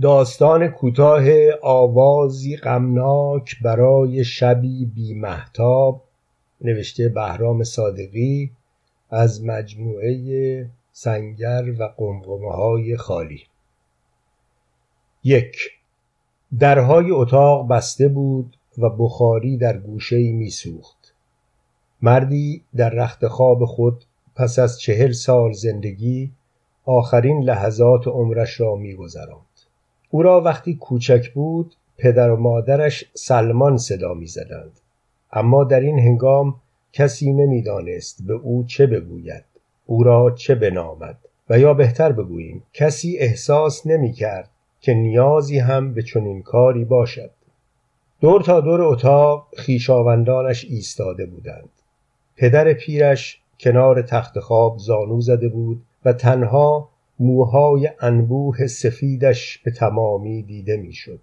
داستان کوتاه آوازی غمناک برای شبی بی محتاب نوشته بهرام صادقی از مجموعه سنگر و قمقمه های خالی یک درهای اتاق بسته بود و بخاری در گوشه می سوخت. مردی در رخت خواب خود پس از چهل سال زندگی آخرین لحظات عمرش را می گذراند. او را وقتی کوچک بود پدر و مادرش سلمان صدا می زدند. اما در این هنگام کسی نمی‌دانست به او چه بگوید او را چه بنامد. و یا بهتر بگوییم کسی احساس نمی کرد که نیازی هم به چنین کاری باشد. دور تا دور اتاق خیشاوندانش ایستاده بودند. پدر پیرش کنار تخت خواب زانو زده بود و تنها موهای انبوه سفیدش به تمامی دیده می‌شد.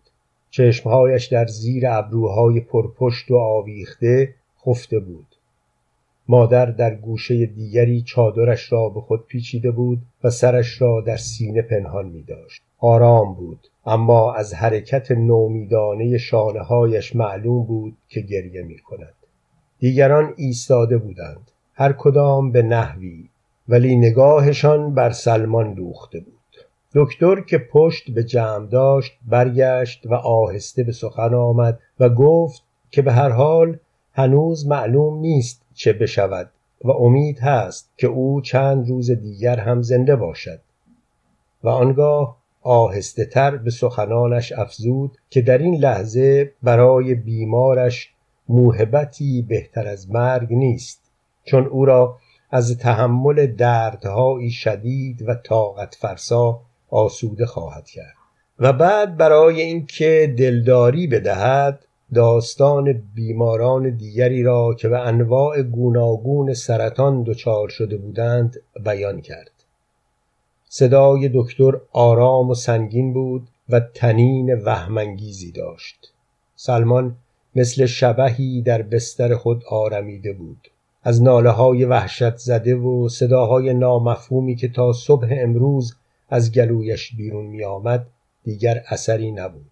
چشمهایش در زیر ابروهای پرپشت و آویخته خفته بود. مادر در گوشه دیگری چادرش را به خود پیچیده بود و سرش را در سینه پنهان می داشت. آرام بود اما از حرکت نومیدانه شانههایش معلوم بود که گریه می کند. دیگران ایستاده بودند هر کدام به نحوی ولی نگاهشان بر سلمان دوخته بود. دکتر که پشت به جمع داشت برگشت و آهسته به سخن آمد و گفت که به هر حال هنوز معلوم نیست چه بشود و امید هست که او چند روز دیگر هم زنده باشد. و آنگاه آهسته تر به سخنانش افزود که در این لحظه برای بیمارش موهبتی بهتر از مرگ نیست چون او را از تحمل دردهایی شدید و طاقت فرسا آسوده خواهد کرد و بعد برای اینکه دلداری بدهد داستان بیماران دیگری را که به انواع گوناگون سرطان دچار شده بودند بیان کرد. صدای دکتر آرام و سنگین بود و تنین وهمانگیزی داشت. سلمان مثل شبهی در بستر خود آرمیده بود. از ناله های وحشت زده و صداهای نامفهومی که تا صبح امروز از گلویش بیرون می آمد دیگر اثری نبود.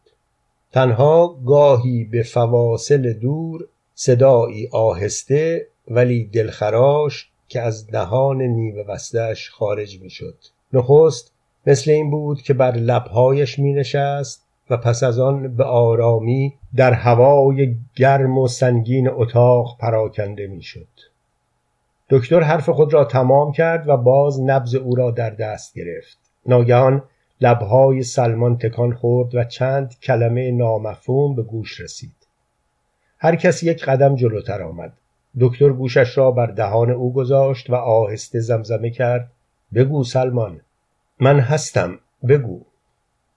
تنها گاهی به فواصل دور صدایی آهسته ولی دلخراش که از دهان نیمه بستش خارج می شد نخست مثل این بود که بر لبهایش می نشست و پس از آن به آرامی در هوای گرم و سنگین اتاق پراکنده می شد دکتر حرف خود را تمام کرد و باز نبز او را در دست گرفت. ناگهان لبهای سلمان تکان خورد و چند کلمه نامفهوم به گوش رسید. هر کس یک قدم جلوتر آمد. دکتر گوشش را بر دهان او گذاشت و آهسته زمزمه کرد. بگو سلمان من هستم. بگو.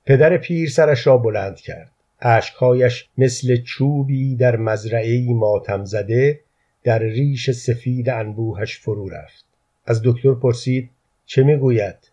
پدر پیر سرش را بلند کرد. اشکهایش مثل چوبی در مزرعه ماتم زده در ریش سفید انبوهش فرو رفت. از دکتر پرسید چه می‌گوید؟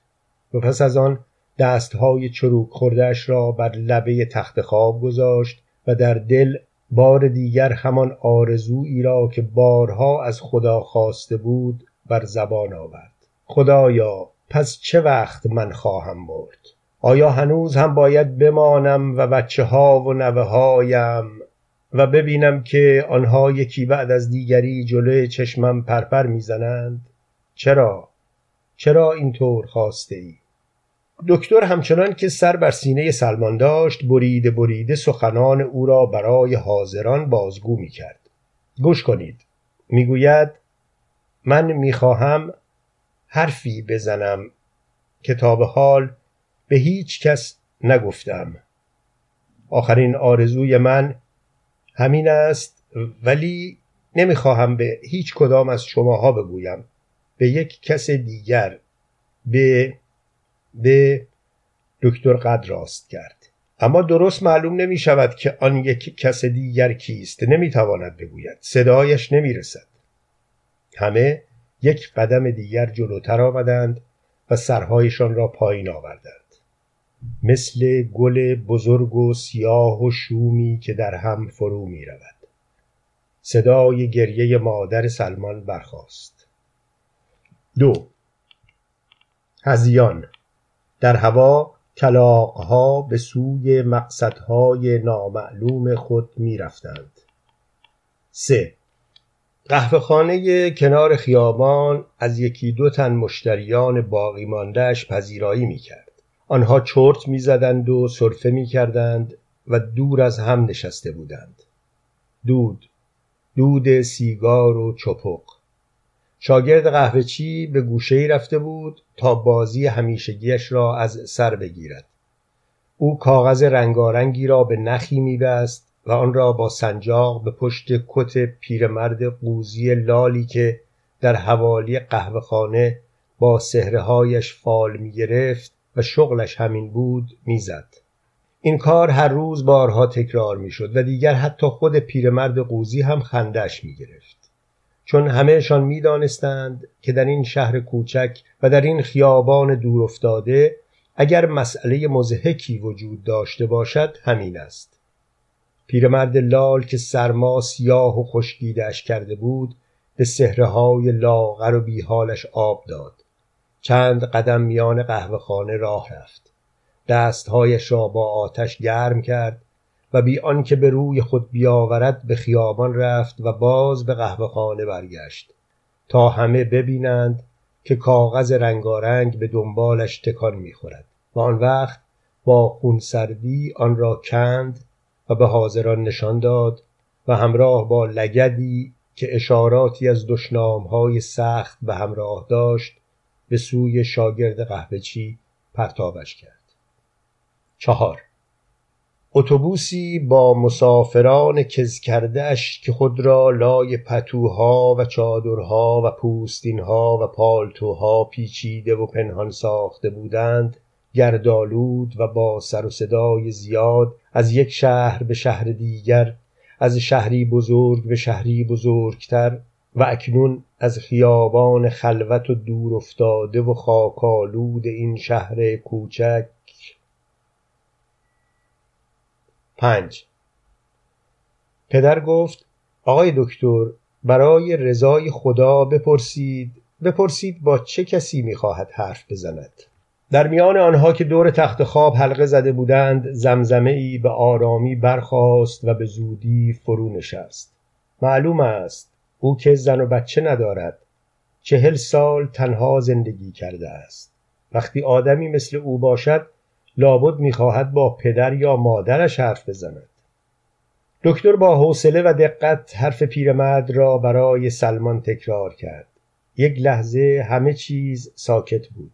و پس از آن دستهای چروک خوردهش را بر لبه تخت خواب گذاشت و در دل بار دیگر همان آرزویی را که بارها از خدا خواسته بود بر زبان آورد. خدایا پس چه وقت من خواهم مرد آیا هنوز هم باید بمانم و بچه ها و نوه هایم و ببینم که آنها یکی بعد از دیگری جلوی چشمم پرپر می‌زنند. چرا؟ چرا اینطور خواسته ای؟ دکتر همچنان که سر بر سینه سلمان داشت بریده بریده سخنان او را برای حاضران بازگو می کرد گوش کنید. می‌گوید من می‌خواهم حرفی بزنم کتاب حال به هیچ کس نگفتم. آخرین آرزوی من همین است ولی نمی‌خواهم به هیچ کدام از شماها بگویم. به یک کس دیگر به به دکتر قد راست کرد. اما درست معلوم نمی شود که آن یک کس دیگر کیست. نمی تواند بگوید. صدایش نمی رسد همه یک قدم دیگر جلوتر آمدند و سرهایشان را پایین آوردند. مثل گل بزرگ و سیاه و شومی که در هم فرو می رود. صدای گریه مادر سلمان برخاست. دو هزیان در هوا کلاقها به سوی مقصدهای نامعلوم خود می رفتند. سه قهوه خانه کنار خیابان از یکی دو تن مشتریان باقی پذیرایی می کرد. آنها چرت می زدند و صرفه می کردند و دور از هم نشسته بودند. دود دود سیگار و چپق شاگرد قهوهچی به گوشه رفته بود تا بازی همیشگیش را از سر بگیرد او کاغذ رنگارنگی را به نخی میبست و آن را با سنجاق به پشت کت پیرمرد قوزی لالی که در حوالی قهوهخانه با سهرههایش فال می‌گرفت و شغلش همین بود می‌زد. این کار هر روز بارها تکرار می‌شد و دیگر حتی خود پیرمرد قوزی هم خندش می‌گرفت. چون همهشان می‌دانستند که در این شهر کوچک و در این خیابان دور افتاده اگر مسئله مزهکی وجود داشته باشد همین است. پیرمرد لال که سرما سیاه و خشکیدهاش کرده بود به سهرهای لاغر و بیحالش آب داد. چند قدم میان قهوه خانه راه رفت. دستهایش را با آتش گرم کرد و بی آنکه به روی خود بیاورد به خیابان رفت و باز به قهوه خانه برگشت. تا همه ببینند که کاغذ رنگارنگ به دنبالش تکان می‌خورد و آن وقت با خونسردی آن را کند و به حاضران نشان داد و همراه با لگدی که اشاراتی از دشنامهای سخت به همراه داشت به سوی شاگرد قهوهچی پرتابش کرد. چهار. اتوبوسی با مسافران کز کردهش که خود را لای پتوها و چادرها و پوستینها و پالتوها پیچیده و پنهان ساخته بودند گردالود و با سر و صدای زیاد از یک شهر به شهر دیگر از شهری بزرگ به شهری بزرگتر و اکنون از خیابان خلوت و دور افتاده و خاکالود این شهر کوچک. پنج. پدر گفت آقای دکتر برای رضای خدا بپرسید بپرسید با چه کسی می‌خواهد حرف بزند. در میان آنها که دور تخت خواب حلقه زده بودند زمزمه ای به آرامی برخاست و به زودی فرو نشست. معلوم است او که زن و بچه ندارد چهل سال تنها زندگی کرده است. وقتی آدمی مثل او باشد لابد می‌خواهد با پدر یا مادرش حرف بزند. دکتر با حوصله و دقت حرف پیرمرد را برای سلمان تکرار کرد. یک لحظه همه چیز ساکت بود.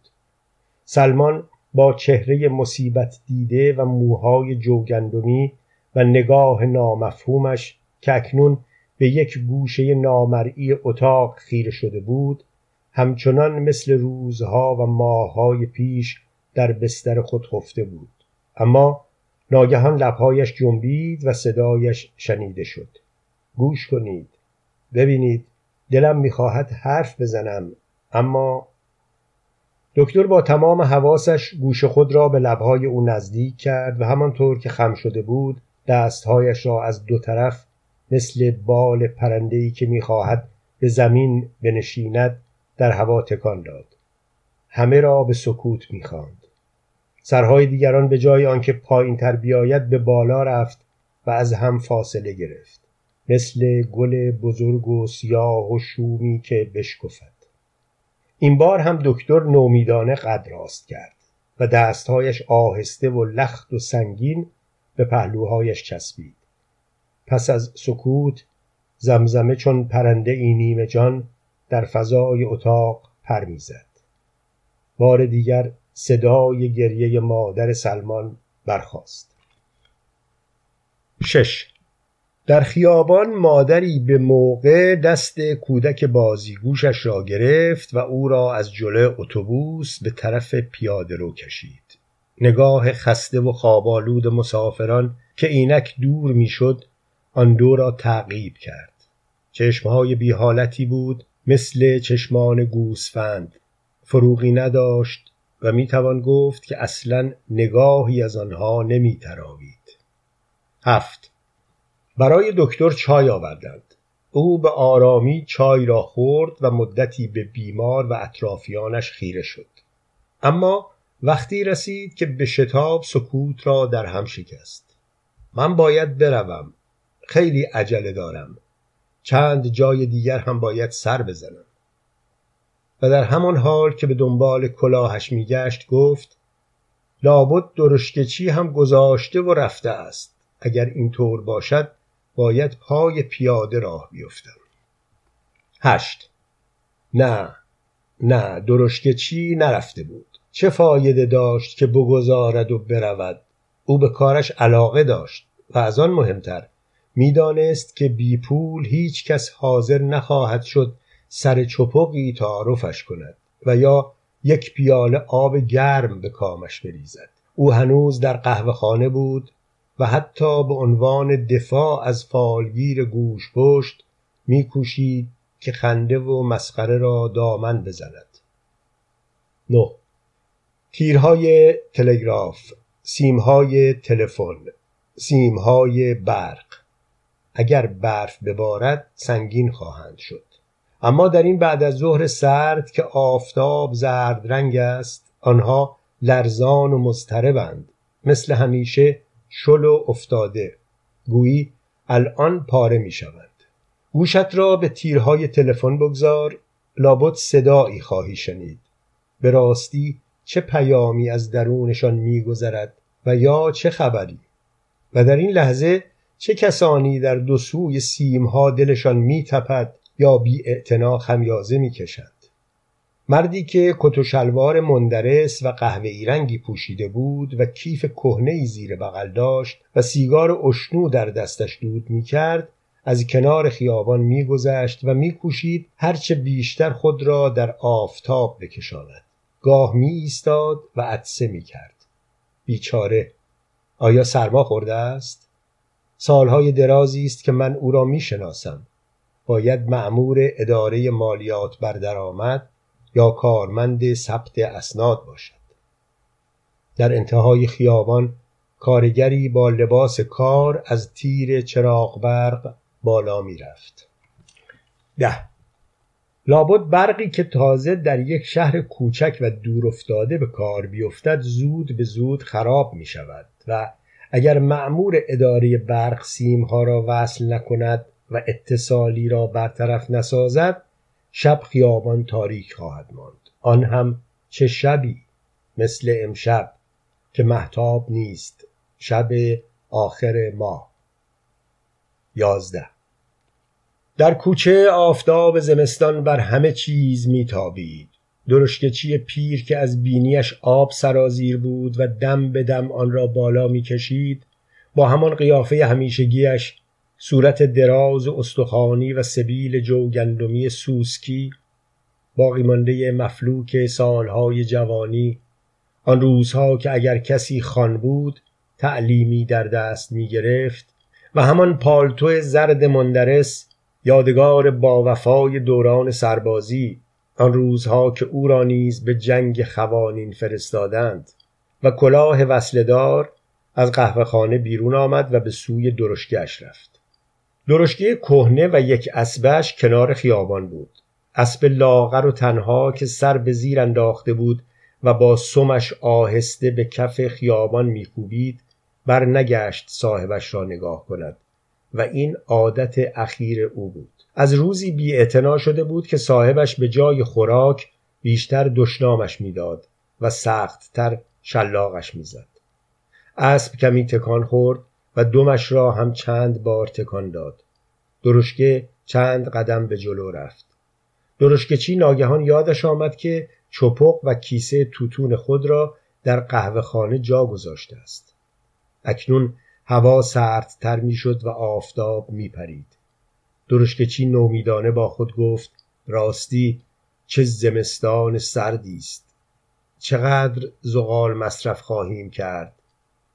سلمان با چهره مصیبت دیده و موهای جوگندمی و نگاه نامفهومش که اکنون به یک گوشه نامرئی اتاق خیره شده بود همچنان مثل روزها و ماههای پیش در بستر خود خفته بود. اما ناگهان لبهایش جنبید و صدایش شنیده شد. گوش کنید. ببینید دلم می‌خواهد حرف بزنم اما دکتر با تمام حواسش گوش خود را به لبهای او نزدیک کرد و همانطور که خم شده بود دستهایش را از دو طرف مثل بال پرندهی که می‌خواهد به زمین بنشیند در هوا تکان داد. همه را به سکوت می‌خواند. سرهای دیگران به جای آنکه پایین تر بیاید به بالا رفت و از هم فاصله گرفت. مثل گل بزرگ و سیاه و شومی که بشکفد. این بار هم دکتر نومیدانه قد راست کرد و دستهایش آهسته و لخت و سنگین به پهلوهایش چسبید. پس از سکوت زمزمه چون پرنده ای نیمه جان در فضای اتاق پر می‌زد. بار دیگر صدای گریه مادر سلمان برخاست. شش. در خیابان مادری به موقع دست کودک بازیگوشش را گرفت و او را از جلو اتوبوس به طرف پیاده رو کشید. نگاه خسته و خوابالود مسافران که اینک دور می‌شد آن دو را تعقیب کرد چشمهای بی حالتی بود مثل چشمان گوسفند فروغی نداشت و می توان گفت که اصلا نگاهی از آنها نمی تراوید. هفت برای دکتر چای آوردند. او به آرامی چای را خورد و مدتی به بیمار و اطرافیانش خیره شد. اما وقتی رسید که به شتاب سکوت را در هم شکست من باید بروم خیلی عجله دارم. چند جای دیگر هم باید سر بزنم. و در همان حال که به دنبال کلاهش میگشت گفت لابد درشکچی هم گذاشته و رفته است. اگر این طور باشد باید پای پیاده راه بیفتم. هشت. نه نه درشکچی نرفته بود. چه فایده داشت که بگذارد و برود؟ او به کارش علاقه داشت و از آن مهمتر می‌دانست که بی پول هیچ کس حاضر نخواهد شد سر چپقی تعارفش کند و یا یک پیاله آب گرم به کامش بریزد. او هنوز در قهوه خانه بود و حتی به عنوان دفاع از فالگیر گوش پشت میکوشید که خنده و مسخره را دامن بزند. نه. تیرهای تلگراف سیمهای تلفن سیمهای برق. اگر برف ببارد سنگین خواهند شد. اما در این بعد از ظهر سرد که آفتاب زرد رنگ است آنها لرزان و مضطربند مثل همیشه شل و افتاده. گویی الان پاره می شوند گوشت را به تیرهای تلفن بگذار لابد صدایی خواهی شنید. به راستی چه پیامی از درونشان میگذرد و یا چه خبری؟ و در این لحظه چه کسانی در دو سوی سیمها دلشان میتپد یا بی خمیازه می‌کشند مردی که کت و شلوار مندرس و قهوه رنگی پوشیده بود و کیف کهنه زیر بغل داشت و سیگار اشنو در دستش دود می‌کرد از کنار خیابان میگذشت و میکوشید هرچه بیشتر خود را در آفتاب بکشاند گاه می ایستاد و عطسه می کرد. بیچاره آیا سرما خورده است؟ سالهای درازی است که من او را می شناسم. باید معمور اداره مالیات بر درآمد یا کارمند ثبت اسناد باشد. در انتهای خیابان کارگری با لباس کار از تیر چراغ برق بالا می رفت. ده لابد برقی که تازه در یک شهر کوچک و دور افتاده به کار بیفتد زود به زود خراب می شود و اگر معمور اداره برق سیمها را وصل نکند و اتصالی را برطرف نسازد شب خیابان تاریک خواهد ماند. آن هم چه شبی؟ مثل امشب که محتاب نیست. شب آخر ماه. یازده. در کوچه آفتاب زمستان بر همه چیز میتابید. درشکچی پیر که از بینیش آب سرازیر بود و دم به دم آن را بالا می‌کشید با همان قیافه همیشگیش صورت دراز و استخوانی و سبیل جوگندمی سوسکی باقی مانده مفلوک سالهای جوانی آن روزها که اگر کسی خان بود تعلیمی در دست می گرفت و همان پالتو زرد مندرس یادگار با وفای دوران سربازی آن روزها که او را نیز به جنگ خوانین فرستادند و کلاه وصلدار از قهوه خانه بیرون آمد و به سوی درشگش رفت. درشگه کهنه و یک اسبش کنار خیابان بود. اسب لاغر و تنها که سر به زیر انداخته بود و با سمش آهسته به کف خیابان میکوبید بر نگشت صاحبش را نگاه کند و این عادت اخیر او بود. از روزی بی شده بود که صاحبش به جای خوراک بیشتر دشنامش می‌داد و سختتر شلاقش می‌زد. اسب کمی تکان خورد و دمش را هم چند بار تکان داد. درشکه چند قدم به جلو رفت. درشکچی ناگهان یادش آمد که چپق و کیسه توتون خود را در قهوه خانه جا گذاشته است. اکنون هوا سردتر می‌شد و آفتاب میپرید. درشکچی نومیدانه با خود گفت راستی چه زمستان سردی است. چقدر زغال مصرف خواهیم کرد.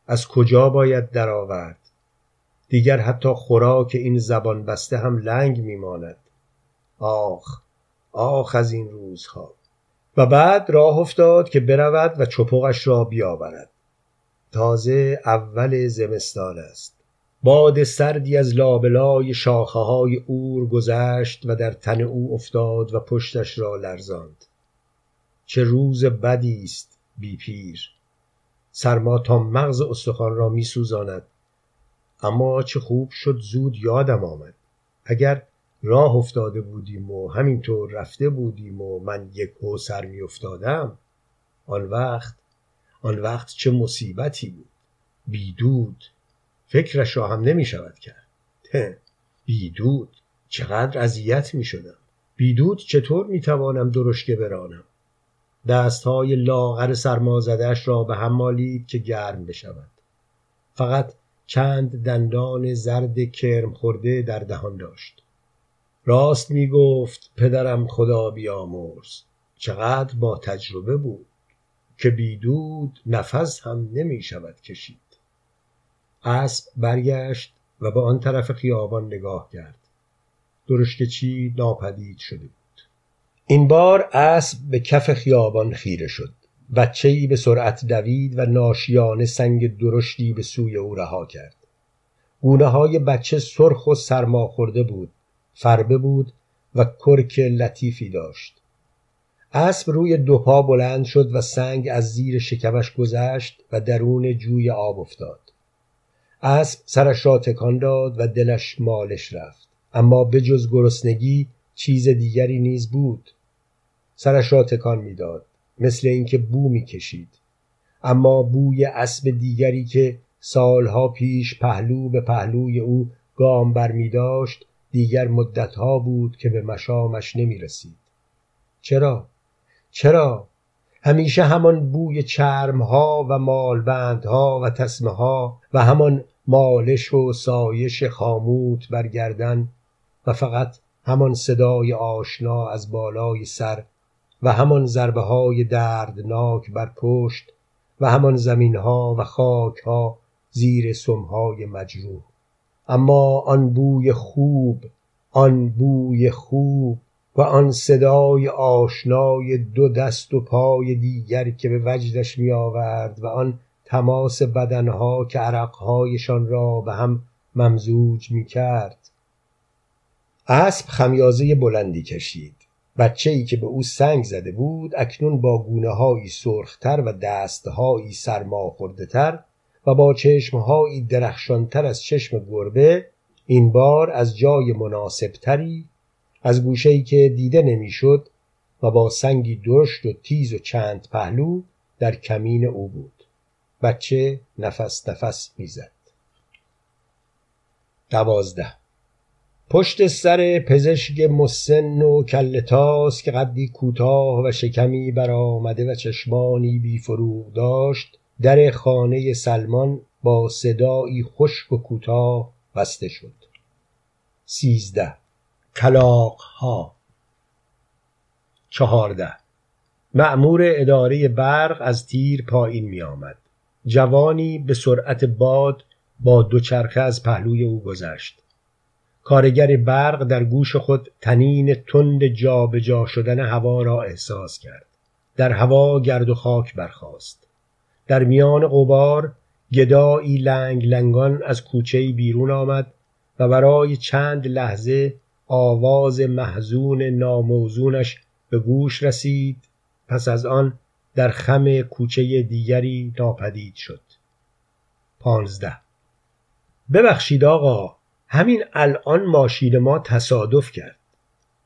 از کجا باید درآورد؟ دیگر حتی خوراک این زبان بسته هم لنگ میماند. آخ آخ از این روزها. و بعد راه افتاد که برود و چپقش را بیاورد. تازه اول زمستان است. باد سردی از لابلای شاخه های اور گذشت و در تن او افتاد و پشتش را لرزاند. چه روز بدی است بی پیر. سرما تا مغز استخوان را می سوزاند. اما چه خوب شد زود یادم آمد. اگر راه افتاده بودیم و همینطور رفته بودیم و من یک هو سر می افتادم آن وقت آن وقت چه مصیبتی بود. بیدود فکرش را هم نمی شود کرد بیدود چقدر اذیت می شدم بیدود چطور می توانم درشکه برانم؟ دستهای لاغر سرمازدش را به هم مالید که گرم بشود. فقط چند دندان زرد کرم خورده در دهان داشت. راست می گفت پدرم خدا بیامرز. چقدر با تجربه بود که بیدود نفس هم نمی شود کشید. اسب برگشت و به آن طرف خیابان نگاه کرد. درشت چی ناپدید شده بود. این بار اسب به کف خیابان خیره شد. ای به سرعت دوید و ناشیانه سنگ درشتی به سوی او رها کرد. گونه های بچه سرخ و سرما خورده بود فربه بود و کرک لطیفی داشت. اسب روی دو پا بلند شد و سنگ از زیر شکمش گذشت و درون جوی آب افتاد. اسب سرش را تکان داد و دلش مالش رفت اما به جز گرسنگی چیز دیگری نیز بود سرش را تکان می‌داد مثل اینکه بو می‌کشید اما بوی اسب دیگری که سالها پیش پهلو به پهلوی او گام بر می داشت دیگر مدتها بود که به مشامش نمی رسید. چرا؟ چرا؟ همیشه همان بوی چرمها و مالبندها و تسمه ها و همان مالش و سایش خاموت بر گردن و فقط همان صدای آشنا از بالای سر و همان ضربه های دردناک بر پشت و همان زمین ها و خاک ها زیر سمهای مجروح. اما آن بوی خوب آن بوی خوب و آن صدای آشنای دو دست و پای دیگر که به وجدش می آورد و آن تماس بدنها که عرقهایشان را به هم ممزوج می کرد اسب خمیازه بلندی کشید. بچه ای که به او سنگ زده بود اکنون با گونه هایی سرختر و دستهایی سرما خورده تر و با چشمهایی درخشانتر از چشم گربه این بار از جای مناسبتری از گوشه‌ای که دیده نمی‌شد و با سنگی درشت و تیز و چند پهلو در کمین او بود. بچه نفس نفس می‌زد. دوازده. پشت سر پزشک مسن و کلتاس که قدی کوتاه و شکمی برآمده و چشمانی بی فروغ داشت در خانه سلمان با صدایی خشک و کوتاه بسته شد. سیزده. کلاق ها چهارده معمور اداره برق از تیر پایین می آمد. جوانی به سرعت باد با دوچرخه از پهلوی او گذشت. کارگر برق در گوش خود تنین تند جابجا جا شدن هوا را احساس کرد. در هوا گرد و خاک برخاست. در میان غبار گدایی لنگ لنگان از کوچه بیرون آمد و برای چند لحظه آواز محزون ناموزونش به گوش رسید. پس از آن در خم کوچه دیگری ناپدید شد. پانزده. ببخشید آقا همین الان ماشین ما تصادف کرد.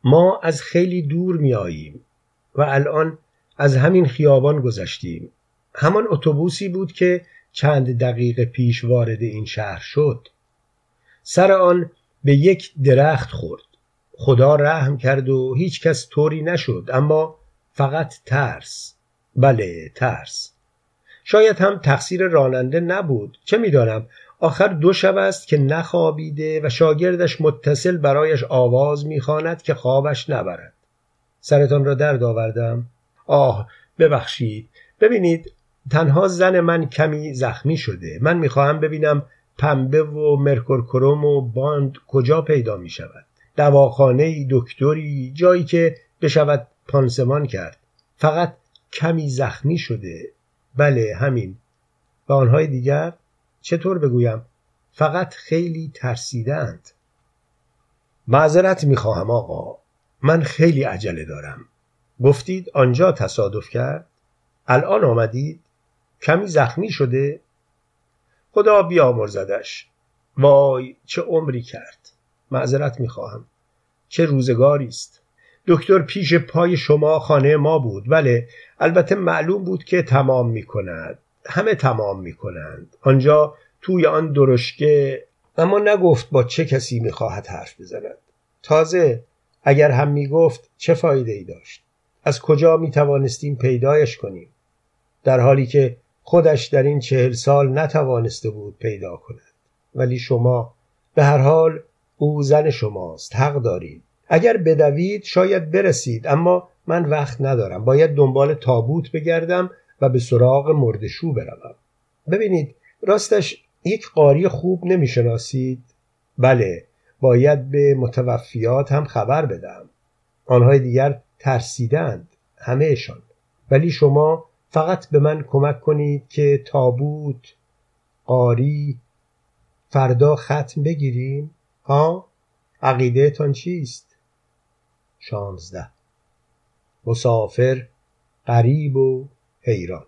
ما از خیلی دور می آییم و الان از همین خیابان گذشتیم. همان اتوبوسی بود که چند دقیقه پیش وارد این شهر شد. سر آن به یک درخت خورد. خدا رحم کرد و هیچ کس طوری نشد اما فقط ترس. بله ترس. شاید هم تقصیر راننده نبود. چه می‌دانم؟ آخر دو شب است که نخوابیده و شاگردش متصل برایش آواز می‌خواند که خوابش نبرد. سرتان را درد آوردم. آه ببخشید. ببینید تنها زن من کمی زخمی شده. من می‌خواهم ببینم پنبه و مرکورکروم و باند کجا پیدا می شود دواخانه دکتری جایی که بشود پانسمان کرد. فقط کمی زخمی شده. بله همین. و آنهای دیگر؟ چطور بگویم؟ فقط خیلی ترسیدند معذرت می‌خواهم آقا. من خیلی عجله دارم. گفتید آنجا تصادف کرد؟ الان آمدید؟ کمی زخمی شده؟ خدا بیامرزدش. وای چه عمری کرد. معذرت می‌خواهم. چه روزگاری است. دکتر پیش پای شما خانه ما بود بله البته معلوم بود که تمام می‌کند. همه تمام می‌کنند. آنجا توی آن درشکه اما نگفت با چه کسی می‌خواهد حرف بزند. تازه اگر هم می‌گفت چه فایده ای داشت؟ از کجا می‌توانستیم پیدایش کنیم؟ در حالی که خودش در این چهل سال نتوانسته بود پیدا کند. ولی شما به هر حال او زن شماست حق دارید. اگر بدوید شاید برسید اما من وقت ندارم. باید دنبال تابوت بگردم و به سراغ مردشو بروم. ببینید راستش یک قاری خوب نمی‌شناسید؟ بله باید به متوفیات هم خبر بدم. آنهای دیگر ترسیدند همهشان. ولی شما فقط به من کمک کنید که تابوت قاری فردا ختم بگیریم. ها عقیدهتان چیست؟ شانزده. مسافر غریب و حیران.